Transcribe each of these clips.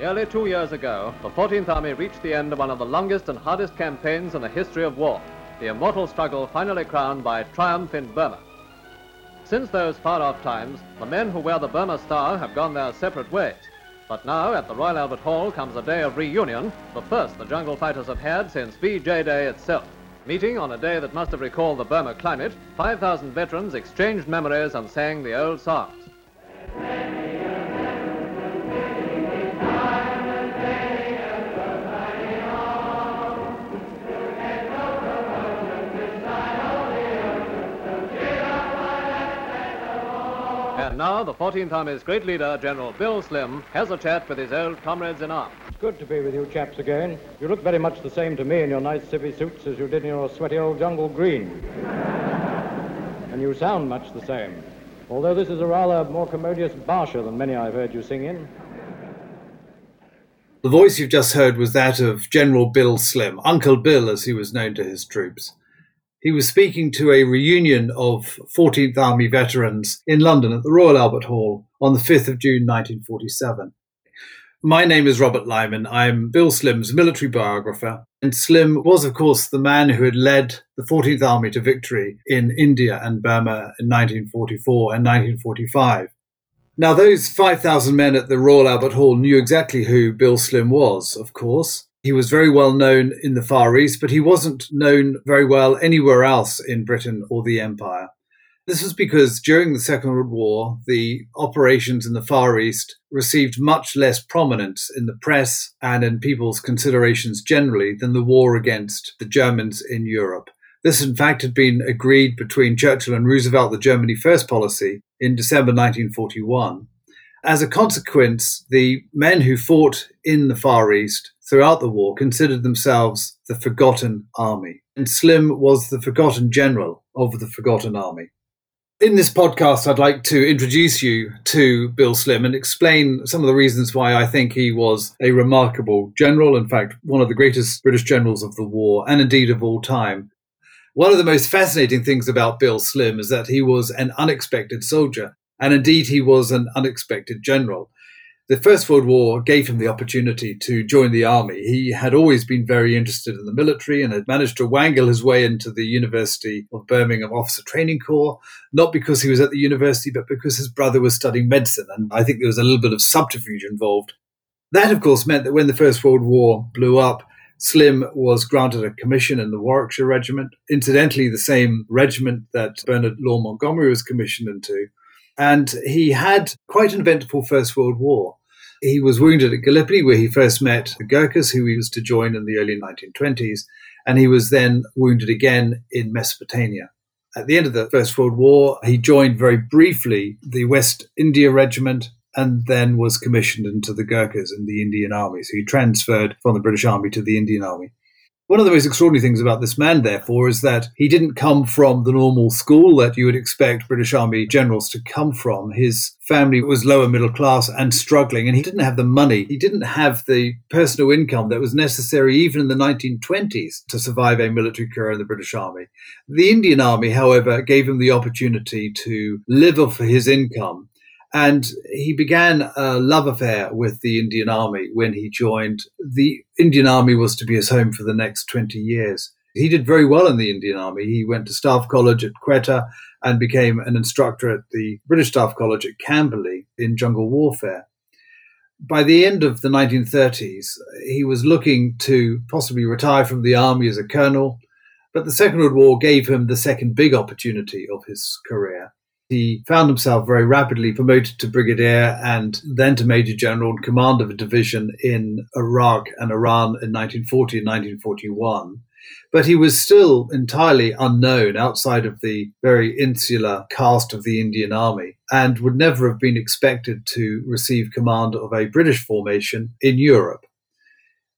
Nearly two years ago, the 14th Army reached the end of one of the longest and hardest campaigns in the history of war, the immortal struggle finally crowned by triumph in Burma. Since those far-off times, the men who wear the Burma Star have gone their separate ways. But now, at the Royal Albert Hall, comes a day of reunion, the first the jungle fighters have had since VJ Day itself. Meeting on a day that must have recalled the Burma climate, 5,000 veterans exchanged memories and sang the old songs. And now the 14th Army's great leader, General Bill Slim, has a chat with his old comrades in arms. It's good to be with you chaps again. You look very much the same to me in your nice civvy suits as you did in your sweaty old jungle green. and you sound much the same. Although this is a rather more commodious basha than many I've heard you sing in. The voice you've just heard was that of General Bill Slim, Uncle Bill as he was known to his troops. He was speaking to a reunion of 14th Army veterans in London at the Royal Albert Hall on the 5th of June 1947. My name is Robert Lyman. I'm Bill Slim's military biographer. And Slim was, of course, the man who had led the 14th Army to victory in India and Burma in 1944 and 1945. Now, those 5,000 men at the Royal Albert Hall knew exactly who Bill Slim was, of course. He was very well known in the Far East, but he wasn't known very well anywhere else in Britain or the Empire. This was because during the Second World War, the operations in the Far East received much less prominence in the press and in people's considerations generally than the war against the Germans in Europe. This, in fact, had been agreed between Churchill and Roosevelt, the Germany First policy, in December 1941. As a consequence, the men who fought in the Far East throughout the war considered themselves the forgotten army. And Slim was the forgotten general of the forgotten army. In this podcast, I'd like to introduce you to Bill Slim and explain some of the reasons why I think he was a remarkable general, in fact, one of the greatest British generals of the war and indeed of all time. One of the most fascinating things about Bill Slim is that he was an unexpected soldier. And indeed, he was an unexpected general. The First World War gave him the opportunity to join the army. He had always been very interested in the military and had managed to wangle his way into the University of Birmingham Officer Training Corps, not because he was at the university, but because his brother was studying medicine. And I think there was a little bit of subterfuge involved. That, of course, meant that when the First World War blew up, Slim was granted a commission in the Warwickshire Regiment, incidentally, the same regiment that Bernard Law Montgomery was commissioned into. And he had quite an eventful First World War. He was wounded at Gallipoli, where he first met the Gurkhas, who he was to join in the early 1920s, and he was then wounded again in Mesopotamia. At the end of the First World War, he joined very briefly the West India Regiment and then was commissioned into the Gurkhas in the Indian Army. So he transferred from the British Army to the Indian Army. One of the most extraordinary things about this man, therefore, is that he didn't come from the normal school that you would expect British Army generals to come from. His family was lower middle class and struggling, and he didn't have the money. He didn't have the personal income that was necessary even in the 1920s to survive a military career in the British Army. The Indian Army, however, gave him the opportunity to live off his income and he began a love affair with the Indian Army when he joined. The Indian Army was to be his home for the next 20 years. He did very well in the Indian Army. He went to Staff College at Quetta and became an instructor at the British Staff College at Camberley in jungle warfare. By the end of the 1930s, he was looking to possibly retire from the army as a colonel, but the Second World War gave him the second big opportunity of his career. He found himself very rapidly promoted to brigadier and then to major general and command of a division in Iraq and Iran in 1940 and 1941. But he was still entirely unknown outside of the very insular caste of the Indian Army and would never have been expected to receive command of a British formation in Europe.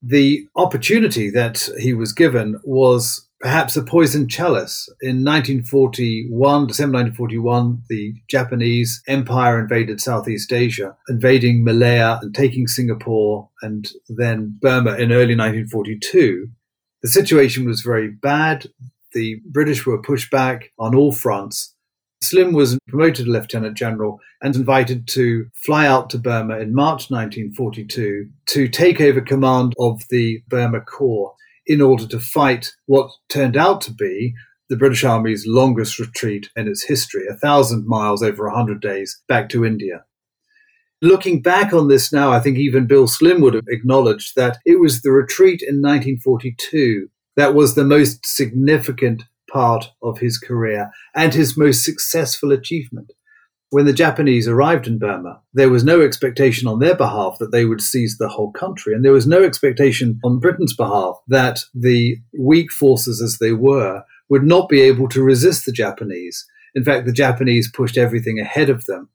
The opportunity that he was given was perhaps a poisoned chalice. In 1941, December 1941, the Japanese Empire invaded Southeast Asia, invading Malaya and taking Singapore and then Burma in early 1942. The situation was very bad. The British were pushed back on all fronts. Slim was promoted to Lieutenant General and invited to fly out to Burma in March 1942 to take over command of the Burma Corps in order to fight what turned out to be the British Army's longest retreat in its history, a thousand miles over a hundred days back to India. Looking back on this now, I think even Bill Slim would have acknowledged that it was the retreat in 1942 that was the most significant part of his career and his most successful achievement. When the Japanese arrived in Burma, there was no expectation on their behalf that they would seize the whole country. And there was no expectation on Britain's behalf that the weak forces as they were would not be able to resist the Japanese. In fact, the Japanese pushed everything ahead of them.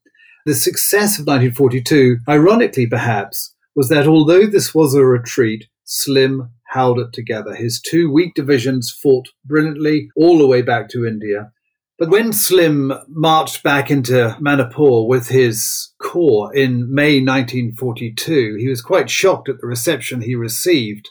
The success of 1942, ironically perhaps, was that although this was a retreat, Slim held it together. His two weak divisions fought brilliantly all the way back to India. But when Slim marched back into Manipur with his corps in May 1942, he was quite shocked at the reception he received.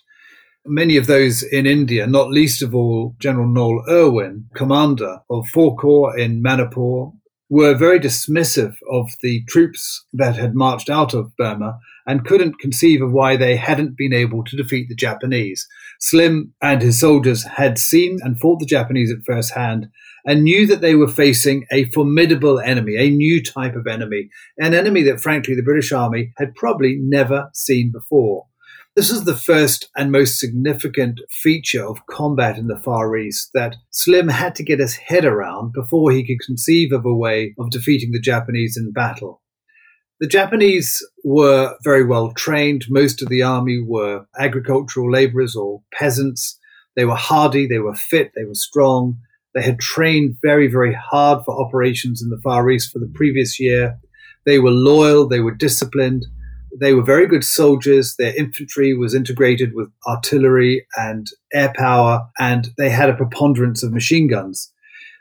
Many of those in India, not least of all General Noel Irwin, commander of four corps in Manipur, were very dismissive of the troops that had marched out of Burma and couldn't conceive of why they hadn't been able to defeat the Japanese. Slim and his soldiers had seen and fought the Japanese at first hand and knew that they were facing a formidable enemy, a new type of enemy, an enemy that, frankly, the British Army had probably never seen before. This is the first and most significant feature of combat in the Far East that Slim had to get his head around before he could conceive of a way of defeating the Japanese in battle. The Japanese were very well trained. Most of the army were agricultural laborers or peasants. They were hardy, they were fit, they were strong. They had trained very, very hard for operations in the Far East for the previous year. They were loyal, they were disciplined, they were very good soldiers. Their infantry was integrated with artillery and air power, and they had a preponderance of machine guns.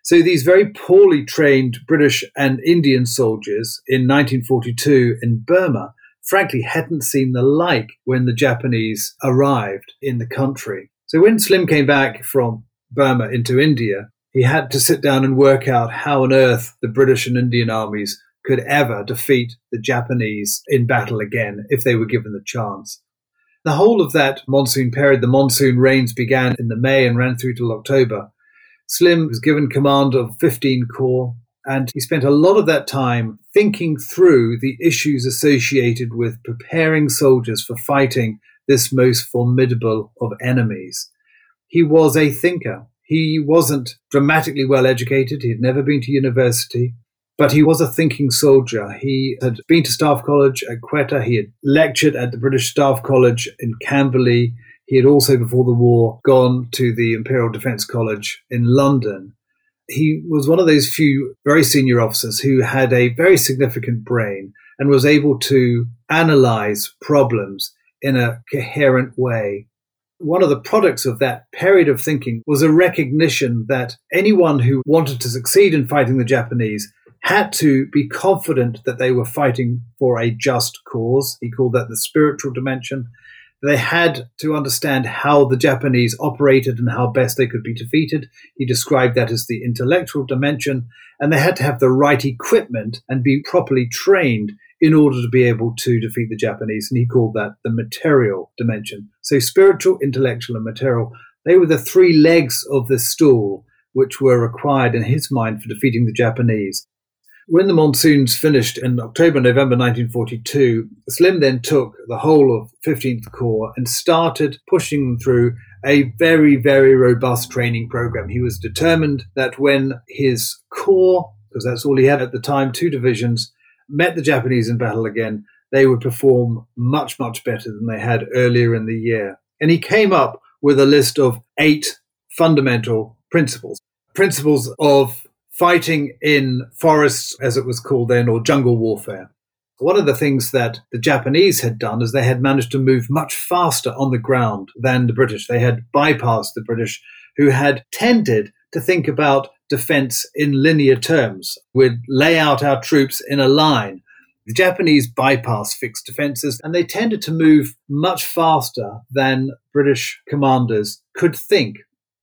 So these very poorly trained British and Indian soldiers in 1942 in Burma frankly hadn't seen the like when the Japanese arrived in the country. So when Slim came back from Burma into India, he had to sit down and work out how on earth the British and Indian armies could ever defeat the Japanese in battle again if they were given the chance. The whole of that monsoon period, the monsoon rains began in the May and ran through till October. Slim was given command of 15 Corps, and he spent a lot of that time thinking through the issues associated with preparing soldiers for fighting this most formidable of enemies. He was a thinker. He wasn't dramatically well educated. He had never been to university, but he was a thinking soldier. He had been to Staff College at Quetta. He had lectured at the British Staff College in Camberley. He had also, before the war, gone to the Imperial Defence College in London. He was one of those few very senior officers who had a very significant brain and was able to analyze problems in a coherent way. One of the products of that period of thinking was a recognition that anyone who wanted to succeed in fighting the Japanese had to be confident that they were fighting for a just cause. He called that the spiritual dimension. They had to understand how the Japanese operated and how best they could be defeated. He described that as the intellectual dimension. And they had to have the right equipment and be properly trained in order to be able to defeat the Japanese. And he called that the material dimension. So spiritual, intellectual, and material, they were the three legs of the stool which were required in his mind for defeating the Japanese. When the monsoons finished in October, November 1942, Slim then took the whole of 15th Corps and started pushing them through a very, very robust training program. He was determined that when his corps, because that's all he had at the time, two divisions, met the Japanese in battle again, they would perform much, much better than they had earlier in the year. And he came up with a list of eight fundamental principles. Principles of fighting in forests, as it was called then, or jungle warfare. One of the things that the Japanese had done is they had managed to move much faster on the ground than the British. They had bypassed the British, who had tended to think about defense in linear terms. We'd lay out our troops in a line. The Japanese bypassed fixed defenses and they tended to move much faster than British commanders could think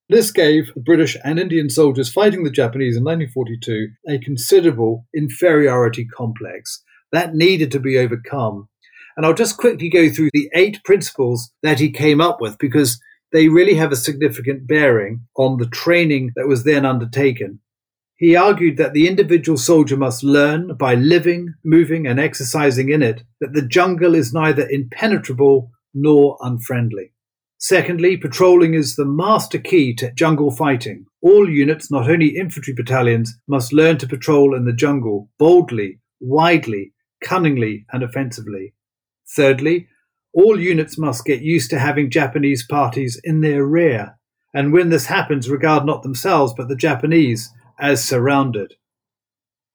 This gave the British and Indian soldiers fighting the Japanese in 1942 a considerable inferiority complex that needed to be overcome. And I'll just quickly go through the eight principles that he came up with because they really have a significant bearing on the training that was then undertaken. He argued that the individual soldier must learn by living, moving, and exercising in it that the jungle is neither impenetrable nor unfriendly. Secondly, patrolling is the master key to jungle fighting. All units, not only infantry battalions, must learn to patrol in the jungle boldly, widely, cunningly, and offensively. Thirdly, all units must get used to having Japanese parties in their rear, and when this happens, regard not themselves but the Japanese as surrounded.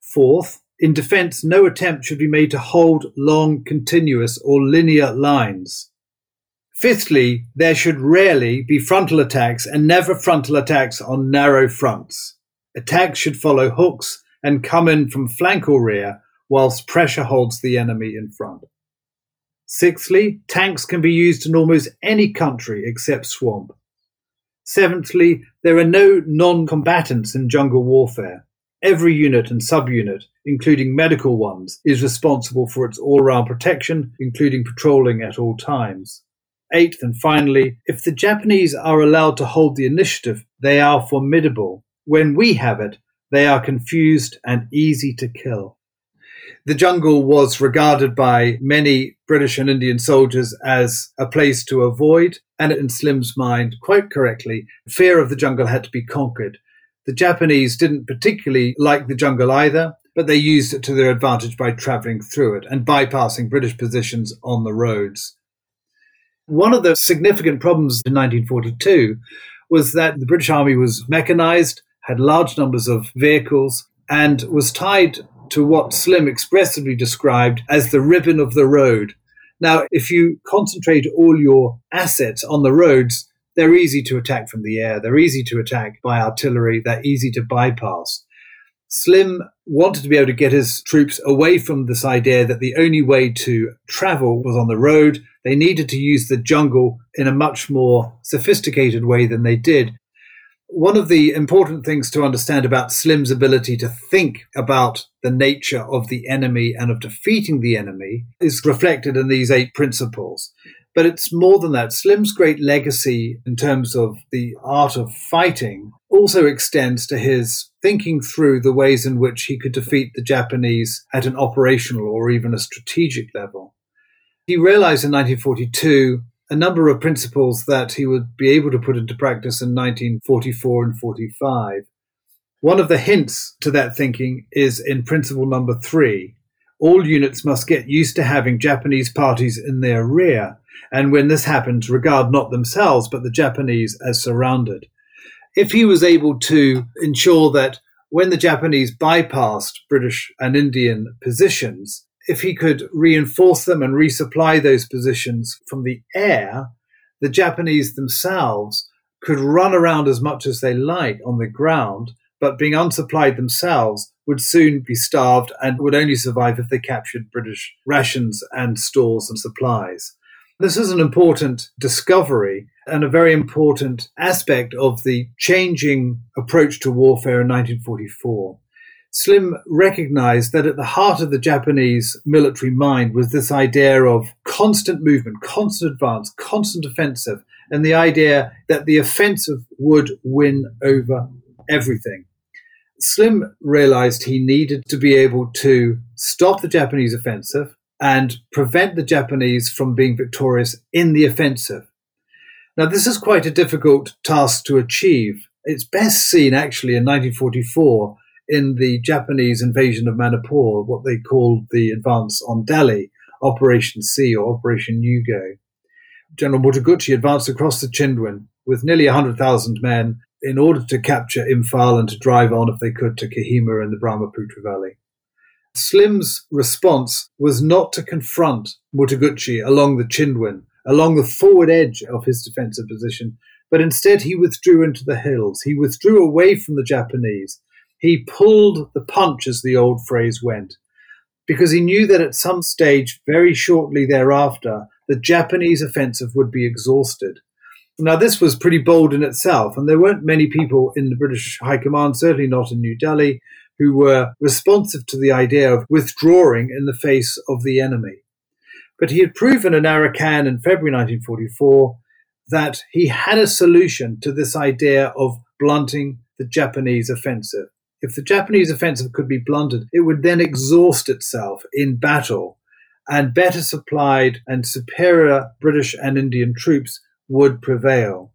Fourth, in defence, no attempt should be made to hold long, continuous, or linear lines. Fifthly, there should rarely be frontal attacks and never frontal attacks on narrow fronts. Attacks should follow hooks and come in from flank or rear, whilst pressure holds the enemy in front. Sixthly, tanks can be used in almost any country except swamp. Seventhly, there are no non combatants in jungle warfare. Every unit and subunit, including medical ones, is responsible for its all round protection, including patrolling at all times. Eighth and finally, if the Japanese are allowed to hold the initiative, they are formidable. When we have it, they are confused and easy to kill. The jungle was regarded by many British and Indian soldiers as a place to avoid, and in Slim's mind, quite correctly, fear of the jungle had to be conquered. The Japanese didn't particularly like the jungle either, but they used it to their advantage by traveling through it and bypassing British positions on the roads. One of the significant problems in 1942 was that the British Army was mechanized, had large numbers of vehicles, and was tied to what Slim expressively described as the ribbon of the road. Now, if you concentrate all your assets on the roads, they're easy to attack from the air, they're easy to attack by artillery, they're easy to bypass. Slim wanted to be able to get his troops away from this idea that the only way to travel was on the road. They needed to use the jungle in a much more sophisticated way than they did. One of the important things to understand about Slim's ability to think about the nature of the enemy and of defeating the enemy is reflected in these eight principles. But it's more than that. Slim's great legacy in terms of the art of fighting also extends to his thinking through the ways in which he could defeat the Japanese at an operational or even a strategic level. He realized in 1942 a number of principles that he would be able to put into practice in 1944 and 45. One of the hints to that thinking is in principle number three. All units must get used to having Japanese parties in their rear, and when this happens, regard not themselves but the Japanese as surrounded if he was able to ensure that when the Japanese bypassed British and Indian positions, if he could reinforce them and resupply those positions from the air, the Japanese themselves could run around as much as they like on the ground, but being unsupplied themselves would soon be starved and would only survive if they captured British rations and stores and supplies. This is an important discovery and a very important aspect of the changing approach to warfare in 1944. Slim recognized that at the heart of the Japanese military mind was this idea of constant movement, constant advance, constant offensive, and the idea that the offensive would win over everything. Slim realized he needed to be able to stop the Japanese offensive, and prevent the Japanese from being victorious in the offensive. Now, this is quite a difficult task to achieve. It's best seen actually in 1944 in the Japanese invasion of Manipur, what they called the advance on Delhi, Operation C or Operation U-Go. General Mutaguchi advanced across the Chindwin with nearly 100,000 men in order to capture Imphal and to drive on, if they could, to Kohima in the Brahmaputra Valley. Slim's response was not to confront Mutaguchi along the Chindwin, along the forward edge of his defensive position, but instead he withdrew into the hills. He withdrew away from the Japanese. He pulled the punch, as the old phrase went, because he knew that at some stage, very shortly thereafter, the Japanese offensive would be exhausted. Now, this was pretty bold in itself, and there weren't many people in the British High Command, certainly not in New Delhi, who were responsive to the idea of withdrawing in the face of the enemy. But he had proven in Arakan in February 1944 that he had a solution to this idea of blunting the Japanese offensive. If the Japanese offensive could be blunted, it would then exhaust itself in battle, and better supplied and superior British and Indian troops would prevail.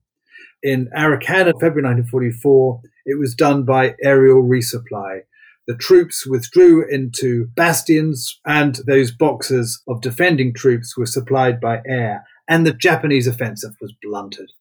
In Arakan in February 1944, it was done by aerial resupply. The troops withdrew into bastions, and those boxes of defending troops were supplied by air, and the Japanese offensive was blunted.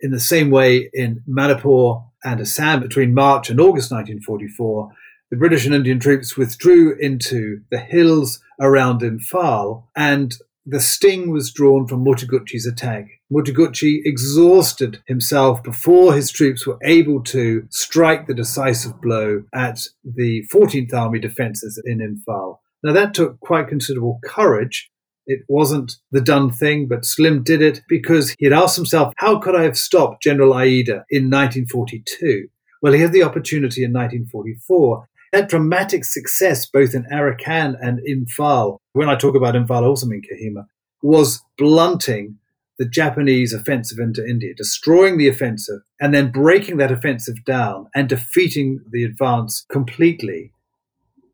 In the same way, in Manipur and Assam between March and August 1944, the British and Indian troops withdrew into the hills around Imphal, and the sting was drawn from Mutaguchi's attack. Mutaguchi exhausted himself before his troops were able to strike the decisive blow at the 14th Army defences in Imphal. Now, that took quite considerable courage. It wasn't the done thing, but Slim did it because he had asked himself, how could I have stopped General Iida in 1942? Well, he had the opportunity in 1944. That dramatic success, both in Arakan and Imphal, when I talk about Imphal, I also mean Kohima, was blunting the Japanese offensive into India, destroying the offensive and then breaking that offensive down and defeating the advance completely.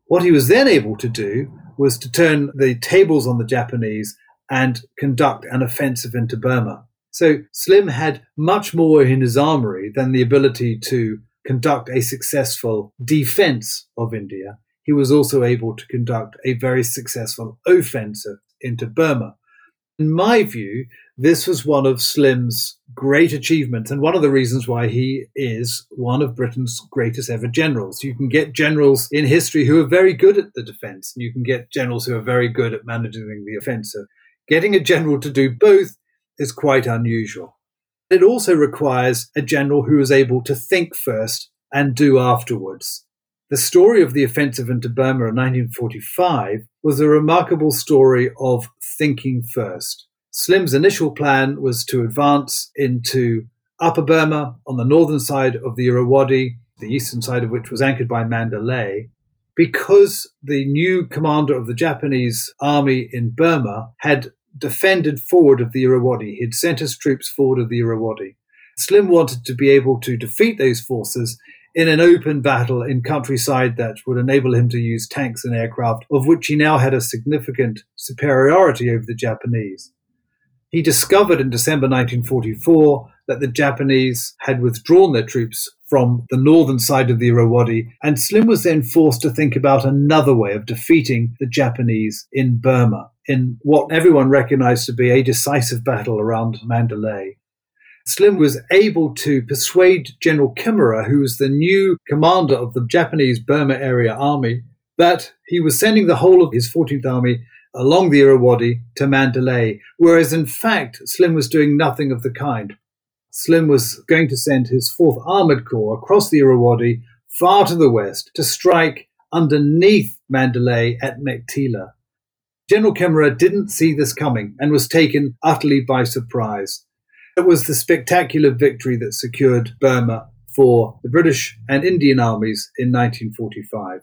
What he was then able to do was to turn the tables on the Japanese and conduct an offensive into Burma. So Slim had much more in his armory than the ability to conduct a successful defense of India. He was also able to conduct a very successful offensive into Burma. In my view, this was one of Slim's great achievements and one of the reasons why he is one of Britain's greatest ever generals. You can get generals in history who are very good at the defense, and you can get generals who are very good at managing the offensive. Getting a general to do both is quite unusual. It also requires a general who is able to think first and do afterwards. The story of the offensive into Burma in 1945 was a remarkable story of thinking first. Slim's initial plan was to advance into Upper Burma on the northern side of the Irrawaddy, the eastern side of which was anchored by Mandalay, because the new commander of the Japanese army in Burma had defended forward of the Irrawaddy. He'd sent his troops forward of the Irrawaddy. Slim wanted to be able to defeat those forces in an open battle in countryside that would enable him to use tanks and aircraft, of which he now had a significant superiority over the Japanese. He discovered in December 1944 that the Japanese had withdrawn their troops from the northern side of the Irrawaddy, and Slim was then forced to think about another way of defeating the Japanese in Burma, in what everyone recognized to be a decisive battle around Mandalay. Slim was able to persuade General Kimura, who was the new commander of the Japanese Burma area army, that he was sending the whole of his 14th Army along the Irrawaddy to Mandalay, whereas in fact Slim was doing nothing of the kind. Slim was going to send his 4th Armored Corps across the Irrawaddy far to the west to strike underneath Mandalay at Meiktila. General Kimura didn't see this coming and was taken utterly by surprise. It was the spectacular victory that secured Burma for the British and Indian armies in 1945.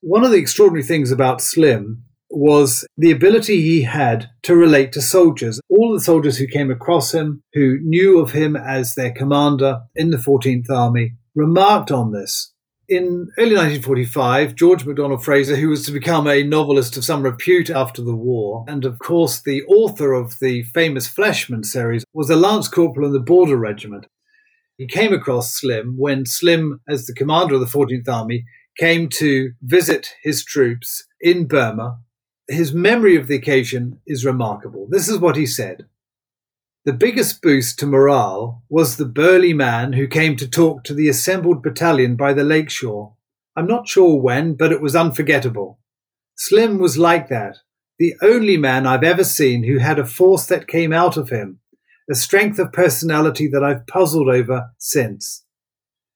One of the extraordinary things about Slim was the ability he had to relate to soldiers. All the soldiers who came across him, who knew of him as their commander in the 14th Army, remarked on this in early 1945, George MacDonald Fraser, who was to become a novelist of some repute after the war, and of course the author of the famous Flashman series, was a lance corporal in the Border Regiment. He came across Slim when Slim, as the commander of the 14th Army, came to visit his troops in Burma. His memory of the occasion is remarkable. This is what he said. The biggest boost to morale was the burly man who came to talk to the assembled battalion by the lakeshore. I'm not sure when, but it was unforgettable. Slim was like that, the only man I've ever seen who had a force that came out of him, a strength of personality that I've puzzled over since.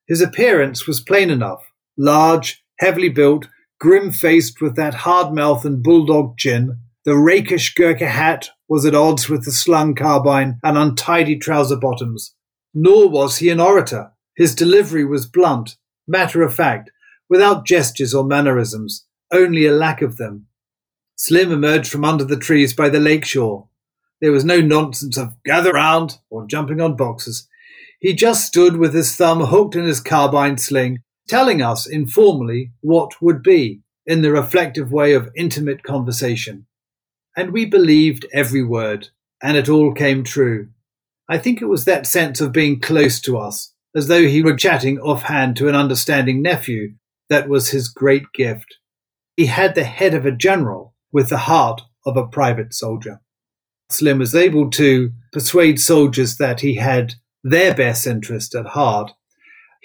His appearance was plain enough large, heavily built, grim faced with that hard mouth and bulldog chin, the rakish Gurkha hat was at odds with the slung carbine and untidy trouser bottoms. Nor was he an orator. His delivery was blunt, matter of fact, without gestures or mannerisms, only a lack of them. Slim emerged from under the trees by the lake shore. There was no nonsense of gather round or jumping on boxes. He just stood with his thumb hooked in his carbine sling, telling us informally what would be, in the reflective way of intimate conversation. And we believed every word, and it all came true. I think it was that sense of being close to us, as though he were chatting offhand to an understanding nephew, that was his great gift. He had the head of a general with the heart of a private soldier. Slim was able to persuade soldiers that he had their best interest at heart.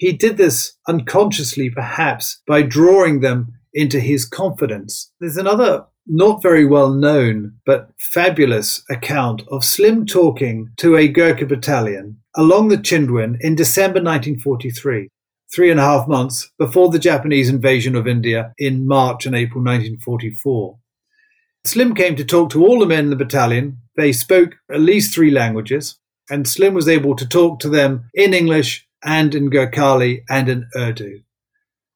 He did this unconsciously, perhaps, by drawing them into his confidence. There's another not very well known but fabulous account of Slim talking to a Gurkha battalion along the Chindwin in December 1943, three and a half months before the Japanese invasion of India in March and April 1944. Slim came to talk to all the men in the battalion. They spoke at least three languages, and Slim was able to talk to them in English and in Gurkhali and in Urdu.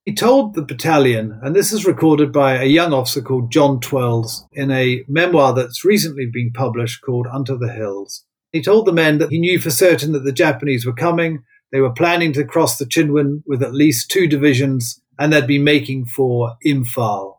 He told the battalion, and this is recorded by a young officer called John Twells in a memoir that's recently been published called Unto the Hills. He told the men that he knew for certain that the Japanese were coming. They were planning to cross the Chindwin with at least two divisions, and they'd be making for Imphal.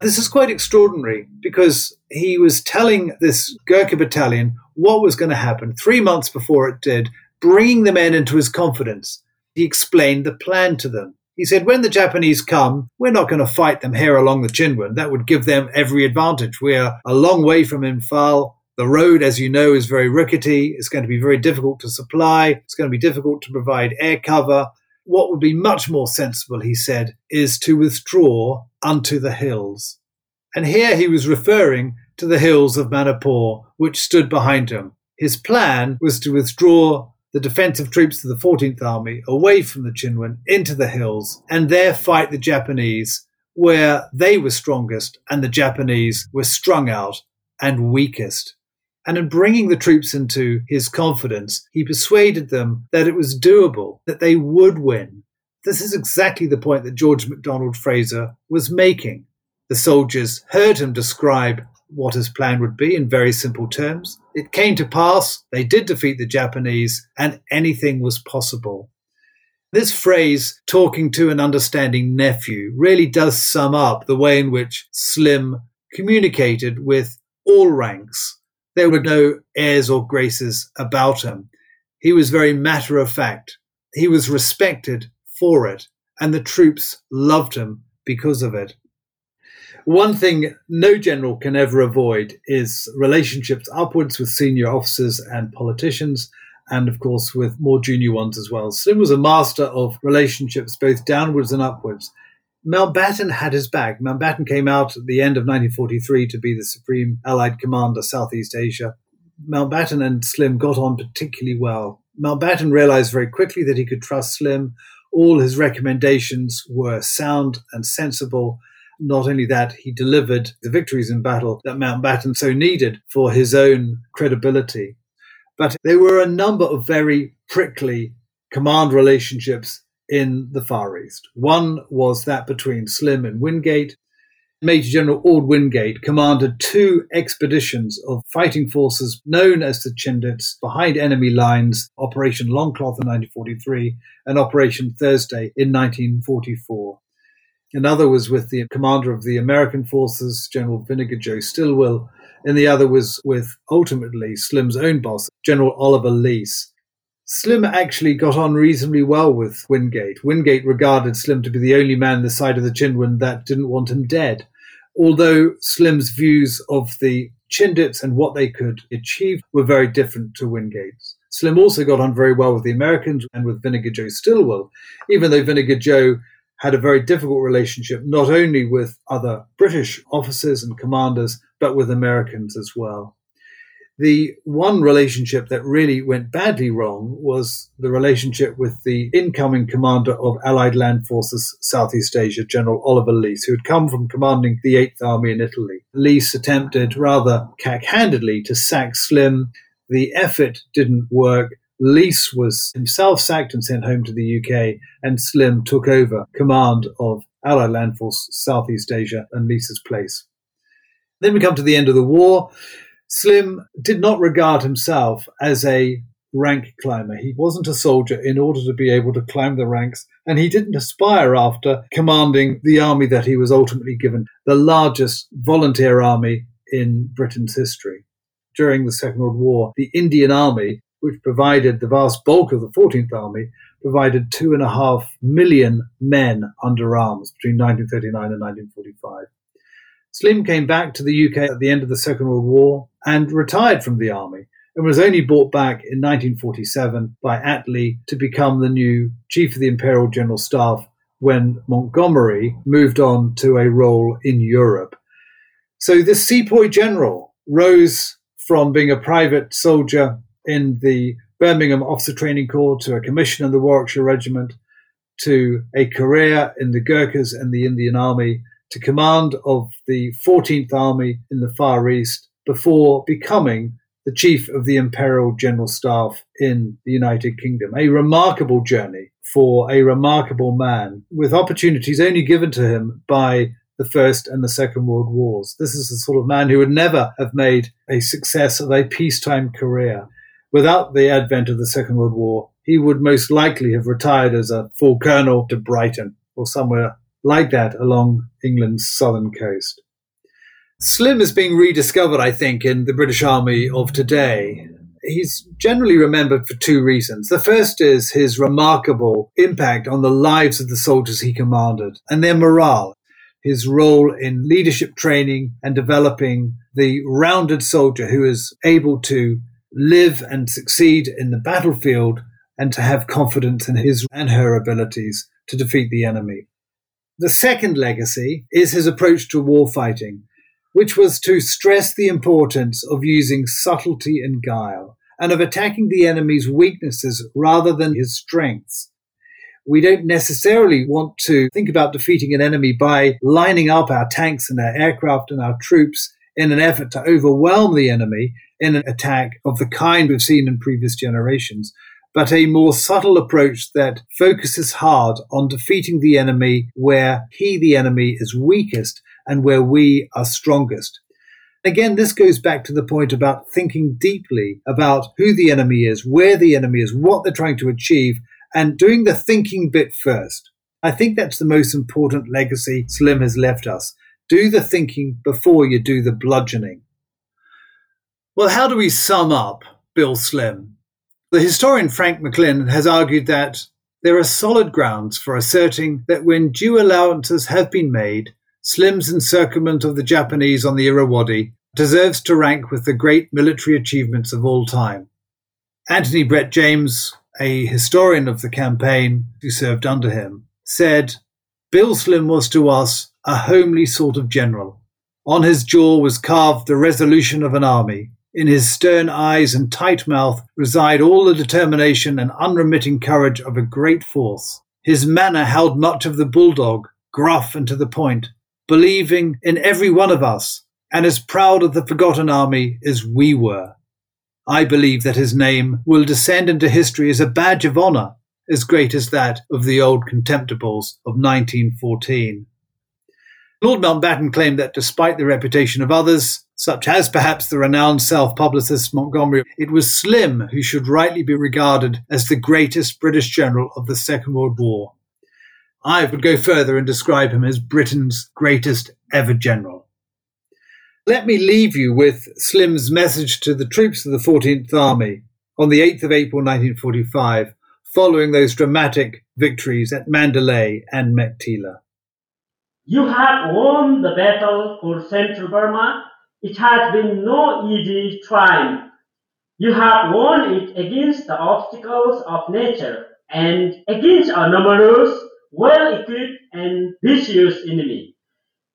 This is quite extraordinary because he was telling this Gurkha battalion what was going to happen three months before it did, bringing the men into his confidence. He explained the plan to them. He said, when the Japanese come, we're not going to fight them here along the Chindwin. That would give them every advantage. We are a long way from Imphal. The road, as you know, is very rickety. It's going to be very difficult to supply. It's going to be difficult to provide air cover. What would be much more sensible, he said, is to withdraw unto the hills. And here he was referring to the hills of Manipur, which stood behind him. His plan was to withdraw the defensive troops of the 14th Army away from the Chindwin into the hills and there fight the Japanese where they were strongest and the Japanese were strung out and weakest. And in bringing the troops into his confidence, he persuaded them that it was doable, that they would win. This is exactly the point that George MacDonald Fraser was making. The soldiers heard him describe what his plan would be in very simple terms. It came to pass, they did defeat the Japanese, and anything was possible. This phrase, talking to an understanding nephew, really does sum up the way in which Slim communicated with all ranks. There were no airs or graces about him. He was very matter of fact. He was respected for it, and the troops loved him because of it. One thing no general can ever avoid is relationships upwards with senior officers and politicians, and of course with more junior ones as well. Slim was a master of relationships both downwards and upwards. Mountbatten had his back. Mountbatten came out at the end of 1943 to be the Supreme Allied Commander, Southeast Asia. Mountbatten and Slim got on particularly well. Mountbatten realized very quickly that he could trust Slim. All his recommendations were sound and sensible, not only that, he delivered the victories in battle that Mountbatten so needed for his own credibility. But there were a number of very prickly command relationships in the Far East. One was that between Slim and Wingate. Major General Orde Wingate commanded two expeditions of fighting forces known as the Chindits behind enemy lines, Operation Longcloth in 1943 and Operation Thursday in 1944. Another was with the commander of the American forces, General Vinegar Joe Stilwell. And the other was with ultimately Slim's own boss, General Oliver Leese. Slim actually got on reasonably well with Wingate. Wingate regarded Slim to be the only man this side of the Chindwin that didn't want him dead. Although Slim's views of the Chindits and what they could achieve were very different to Wingate's. Slim also got on very well with the Americans and with Vinegar Joe Stilwell, even though Vinegar Joe had a very difficult relationship, not only with other British officers and commanders, but with Americans as well. The one relationship that really went badly wrong was the relationship with the incoming commander of Allied Land Forces Southeast Asia, General Oliver Leese, who had come from commanding the 8th Army in Italy. Leese attempted rather cack-handedly to sack Slim. The effort didn't work. Leese was himself sacked and sent home to the UK, and Slim took over command of Allied Land Force Southeast Asia and Leese's place. Then we come to the end of the war. Slim did not regard himself as a rank climber. He wasn't a soldier in order to be able to climb the ranks, and he didn't aspire after commanding the army that he was ultimately given, the largest volunteer army in Britain's history. During the Second World War, the Indian Army, which provided the vast bulk of the 14th Army, provided two and a half million men under arms between 1939 and 1945. Slim came back to the UK at the end of the Second World War and retired from the army and was only brought back in 1947 by Attlee to become the new Chief of the Imperial General Staff when Montgomery moved on to a role in Europe. So this sepoy general rose from being a private soldier in the Birmingham Officer Training Corps to a commission in the Warwickshire Regiment to a career in the Gurkhas and the Indian Army to command of the 14th Army in the Far East before becoming the chief of the Imperial General Staff in the United Kingdom. A remarkable journey for a remarkable man with opportunities only given to him by the First and the Second World Wars. This is the sort of man who would never have made a success of a peacetime career. Without the advent of the Second World War, he would most likely have retired as a full colonel to Brighton or somewhere like that along England's southern coast. Slim is being rediscovered, I think, in the British Army of today. He's generally remembered for two reasons. The first is his remarkable impact on the lives of the soldiers he commanded and their morale, his role in leadership training and developing the rounded soldier who is able to live and succeed in the battlefield and to have confidence in his and her abilities to defeat the enemy. The second legacy is his approach to warfighting which was to stress the importance of using subtlety and guile and of attacking the enemy's weaknesses rather than his strengths. We don't necessarily want to think about defeating an enemy by lining up our tanks and our aircraft and our troops in an effort to overwhelm the enemy in an attack of the kind we've seen in previous generations, but a more subtle approach that focuses hard on defeating the enemy where he, the enemy, is weakest and where we are strongest. Again, this goes back to the point about thinking deeply about who the enemy is, where the enemy is, what they're trying to achieve, and doing the thinking bit first. I think that's the most important legacy Slim has left us. Do the thinking before you do the bludgeoning. Well, how do we sum up Bill Slim? The historian Frank McLynn has argued that there are solid grounds for asserting that when due allowances have been made, Slim's encirclement of the Japanese on the Irrawaddy deserves to rank with the great military achievements of all time. Anthony Brett James, a historian of the campaign who served under him, said, Bill Slim was to us a homely sort of general. On his jaw was carved the resolution of an army. In his stern eyes and tight mouth reside all the determination and unremitting courage of a great force. His manner held much of the bulldog, gruff and to the point, believing in every one of us, and as proud of the forgotten army as we were. I believe that his name will descend into history as a badge of honour, as great as that of the old contemptibles of 1914. Lord Mountbatten claimed that despite the reputation of others, such as perhaps the renowned self publicist Montgomery, it was Slim who should rightly be regarded as the greatest British general of the Second World War. I would go further and describe him as Britain's greatest ever general. Let me leave you with Slim's message to the troops of the 14th Army on the 8th of April 1945, following those dramatic victories at Mandalay and Meiktila. You have won the battle for Central Burma. It has been no easy triumph. You have won it against the obstacles of nature and against a numerous well-equipped and vicious enemy.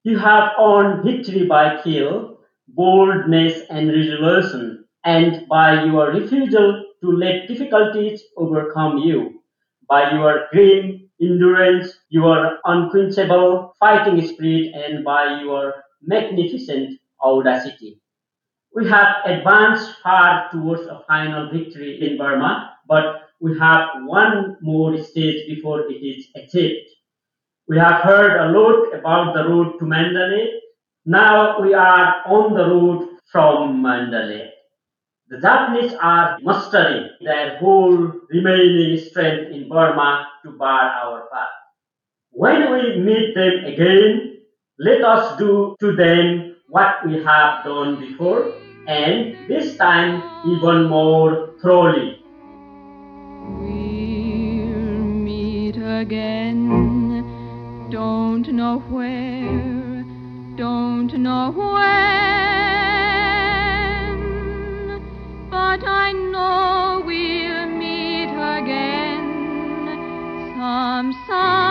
You have earned victory by skill, boldness, and resolution, and by your refusal to let difficulties overcome you, by your grim endurance, your unquenchable fighting spirit, and by your magnificent audacity. We have advanced far towards a final victory in Burma, but we have one more stage before it is achieved. We have heard a lot about the road to Mandalay. Now we are on the road from Mandalay. The Japanese are mustering their whole remaining strength in Burma to bar our path. When we meet them again, let us do to them what we have done before, and this time even more thoroughly. We'll meet again, don't know where, don't know when, but I know From some